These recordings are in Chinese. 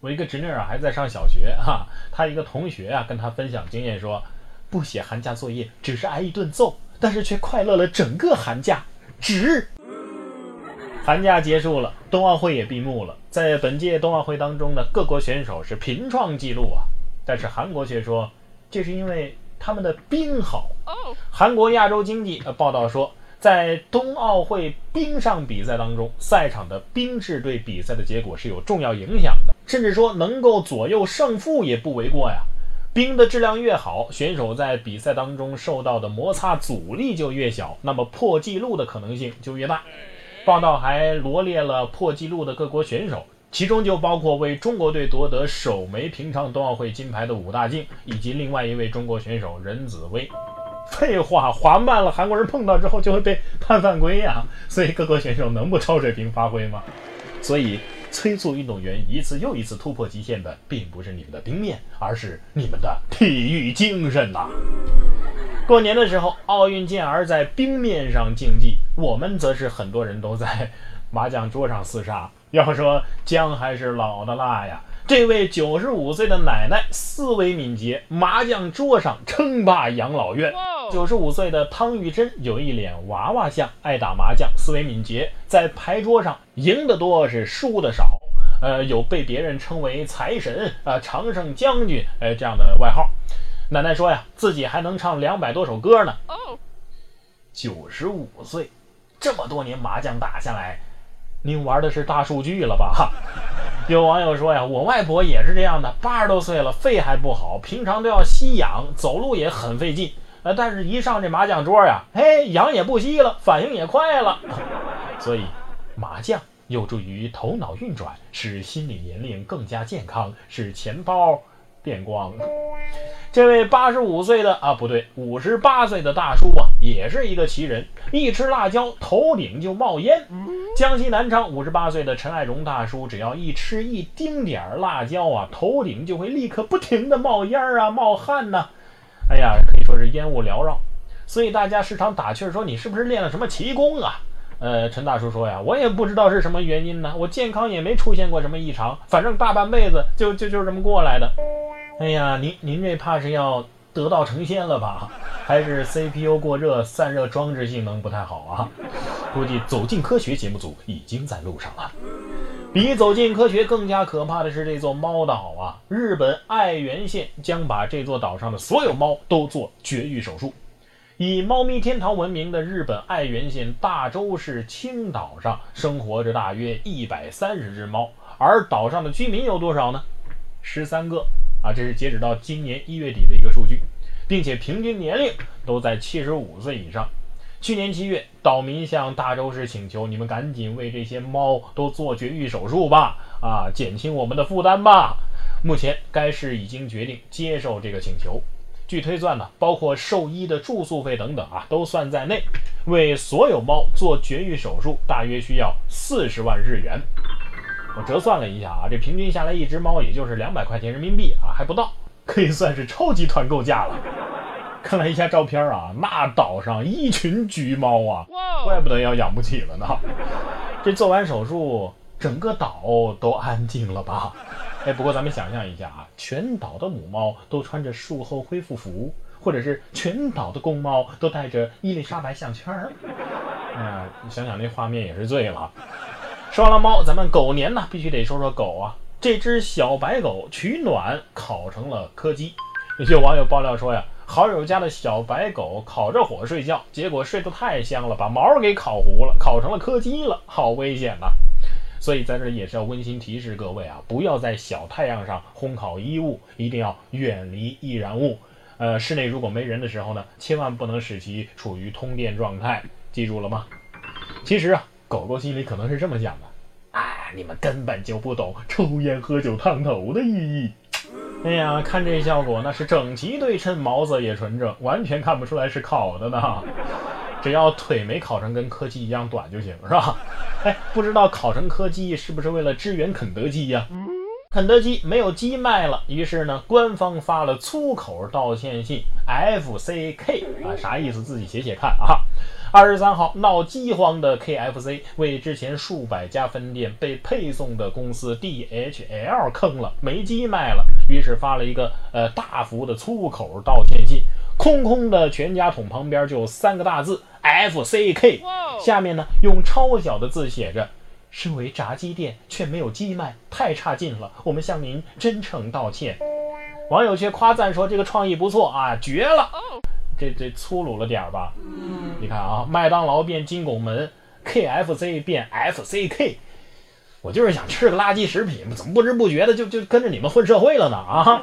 我一个侄女啊，还在上小学哈，她一个同学啊，跟她分享经验说，不写寒假作业，只是挨一顿揍，但是却快乐了整个寒假，值。寒假结束了，冬奥会也闭幕了。在本届冬奥会当中呢，各国选手是频创纪录啊，但是韩国却说，这是因为他们的冰好。韩国亚洲经济呃报道说。在冬奥会冰上比赛当中，赛场的冰质对比赛的结果是有重要影响的，甚至说能够左右胜负也不为过呀。冰的质量越好，选手在比赛当中受到的摩擦阻力就越小，那么破纪录的可能性就越大。报道还罗列了破纪录的各国选手，其中就包括为中国队夺得首枚平昌冬奥会金牌的武大靖，以及另外一位中国选手任子威。废话，滑慢了，韩国人碰到之后就会被判犯规呀。所以各国选手能不超水平发挥吗？所以催促运动员一次又一次突破极限的，并不是你们的冰面，而是你们的体育精神呐。过年的时候，奥运健儿在冰面上竞技，我们则是很多人都在麻将桌上厮杀。要说姜还是老的辣呀。这位九十五岁的奶奶思维敏捷，麻将桌上称霸养老院。九十五岁的汤玉珍有一脸娃娃相，爱打麻将，思维敏捷，在牌桌上赢得多是输的少。呃，有被别人称为财神啊、常胜将军呃这样的外号。奶奶说呀，自己还能唱两百多首歌呢。九十五岁，这么多年麻将打下来，您玩的是大数据了吧？有网友说呀，我外婆也是这样的，八十多岁了，肺还不好，平常都要吸氧，走路也很费劲。呃，但是一上这麻将桌呀，嘿，氧也不吸了，反应也快了。所以，麻将有助于头脑运转，使心理年龄更加健康，使钱包变光。这位八十五岁的啊，不对，五十八岁的大叔啊，也是一个奇人，一吃辣椒头顶就冒烟。江西南昌五十八岁的陈爱荣大叔，只要一吃一丁点儿辣椒啊，头顶就会立刻不停的冒烟啊，冒汗呐。哎呀，可以说是烟雾缭绕。所以大家时常打趣说，你是不是练了什么奇功啊？呃，陈大叔说呀，我也不知道是什么原因呢，我健康也没出现过什么异常，反正大半辈子就就就这么过来的。哎呀，您您这怕是要得道成仙了吧？还是 CPU 过热，散热装置性能不太好啊？估计走进科学节目组已经在路上了。比走进科学更加可怕的是这座猫岛啊！日本爱媛县将把这座岛上的所有猫都做绝育手术。以猫咪天堂闻名的日本爱媛县大洲市青岛上，生活着大约一百三十只猫，而岛上的居民有多少呢？十三个。啊，这是截止到今年一月底的一个数据，并且平均年龄都在七十五岁以上。去年七月，岛民向大洲市请求：“你们赶紧为这些猫都做绝育手术吧，啊，减轻我们的负担吧。”目前，该市已经决定接受这个请求。据推算呢，包括兽医的住宿费等等啊，都算在内，为所有猫做绝育手术大约需要四十万日元。我折算了一下啊，这平均下来一只猫也就是两百块钱人民币啊，还不到，可以算是超级团购价了。看了一下照片啊，那岛上一群橘猫啊，怪不得要养不起了呢。这做完手术，整个岛都安静了吧？哎，不过咱们想象一下啊，全岛的母猫都穿着术后恢复服，或者是全岛的公猫都带着伊丽莎白项圈儿，哎呀，你想想那画面也是醉了。说完了猫，咱们狗年呢必须得说说狗啊。这只小白狗取暖烤成了柯基。有网友爆料说呀，好友家的小白狗烤着火睡觉，结果睡得太香了，把毛给烤糊了，烤成了柯基了，好危险呐！所以在这也是要温馨提示各位啊，不要在小太阳上烘烤衣物，一定要远离易燃物。呃，室内如果没人的时候呢，千万不能使其处于通电状态，记住了吗？其实啊。狗狗心里可能是这么想的，你们根本就不懂抽烟喝酒烫头的意义。哎呀，看这效果，那是整齐对称，毛色也纯正，完全看不出来是烤的呢。只要腿没烤成跟柯基一样短就行，是吧？哎，不知道烤成柯基是不是为了支援肯德基呀？肯德基没有鸡卖了，于是呢，官方发了粗口道歉信，F C K 啊，啥意思？自己写写看啊。二十三号，闹饥荒的 KFC 为之前数百家分店被配送的公司 DHL 坑了，没鸡卖了，于是发了一个呃大幅的粗口道歉信。空空的全家桶旁边就有三个大字 FCK，下面呢用超小的字写着：“身为炸鸡店却没有鸡卖，太差劲了，我们向您真诚道歉。”网友却夸赞说：“这个创意不错啊，绝了！”这这粗鲁了点儿吧？你看啊，麦当劳变金拱门，KFC 变 FCK，我就是想吃个垃圾食品，怎么不知不觉的就就跟着你们混社会了呢？啊！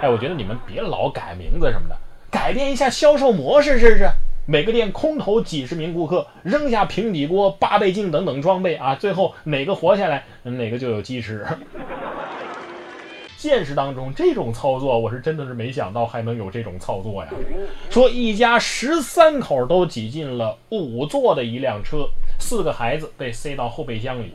哎，我觉得你们别老改名字什么的。改变一下销售模式试试，每个店空投几十名顾客，扔下平底锅、八倍镜等等装备啊，最后哪个活下来，哪个就有鸡吃。现实当中这种操作，我是真的是没想到还能有这种操作呀！说一家十三口都挤进了五座的一辆车，四个孩子被塞到后备箱里。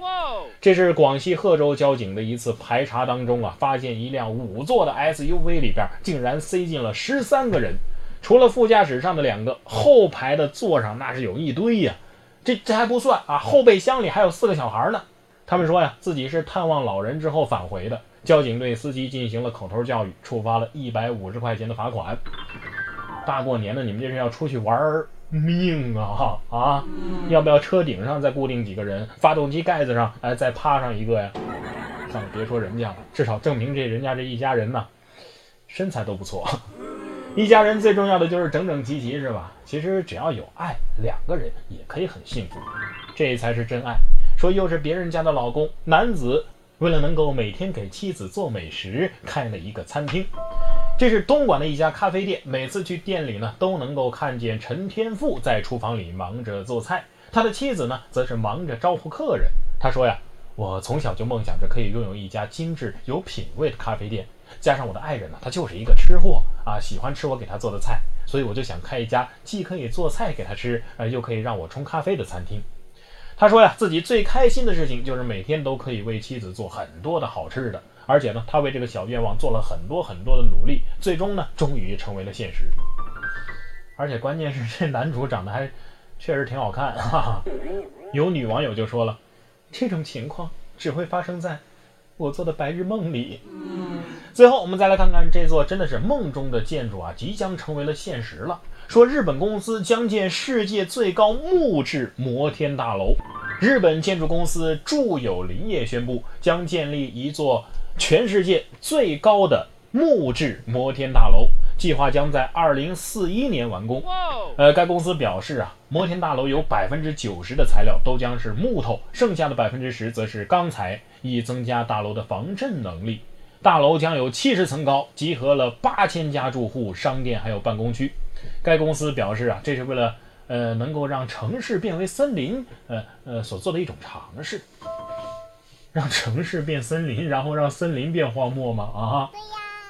这是广西贺州交警的一次排查当中啊，发现一辆五座的 SUV 里边竟然塞进了十三个人。除了副驾驶上的两个，后排的座上那是有一堆呀。这这还不算啊，后备箱里还有四个小孩呢。他们说呀，自己是探望老人之后返回的。交警对司机进行了口头教育，处罚了一百五十块钱的罚款。大过年的，你们这是要出去玩命啊啊！要不要车顶上再固定几个人，发动机盖子上哎再趴上一个呀？算了，别说人家了，至少证明这人家这一家人呢，身材都不错。一家人最重要的就是整整齐齐，是吧？其实只要有爱，两个人也可以很幸福，这才是真爱。说又是别人家的老公，男子为了能够每天给妻子做美食，开了一个餐厅。这是东莞的一家咖啡店，每次去店里呢，都能够看见陈天富在厨房里忙着做菜，他的妻子呢，则是忙着招呼客人。他说呀，我从小就梦想着可以拥有一家精致有品位的咖啡店。加上我的爱人呢，他就是一个吃货啊，喜欢吃我给他做的菜，所以我就想开一家既可以做菜给他吃，呃，又可以让我冲咖啡的餐厅。他说呀，自己最开心的事情就是每天都可以为妻子做很多的好吃的，而且呢，他为这个小愿望做了很多很多的努力，最终呢，终于成为了现实。而且关键是这男主长得还确实挺好看，哈哈。有女网友就说了，这种情况只会发生在我做的白日梦里。最后，我们再来看看这座真的是梦中的建筑啊，即将成为了现实了。说日本公司将建世界最高木质摩天大楼。日本建筑公司住友林业宣布，将建立一座全世界最高的木质摩天大楼，计划将在二零四一年完工。呃，该公司表示啊，摩天大楼有百分之九十的材料都将是木头，剩下的百分之十则是钢材，以增加大楼的防震能力。大楼将有七十层高，集合了八千家住户、商店还有办公区。该公司表示啊，这是为了呃能够让城市变为森林，呃呃所做的一种尝试。让城市变森林，然后让森林变荒漠吗？啊？对呀。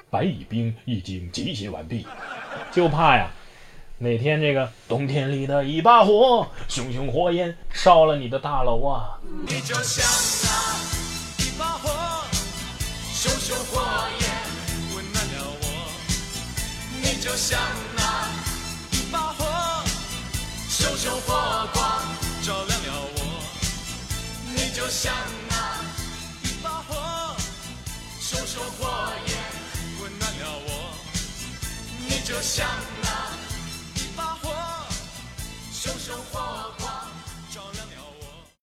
白蚁兵已经集结完毕，就怕呀，哪天这个冬天里的一把火，熊熊火焰烧了你的大楼啊！你就像就像那一把火，熊熊火光照亮了我。你就像那一把火，熊熊火焰温暖了我，你就像。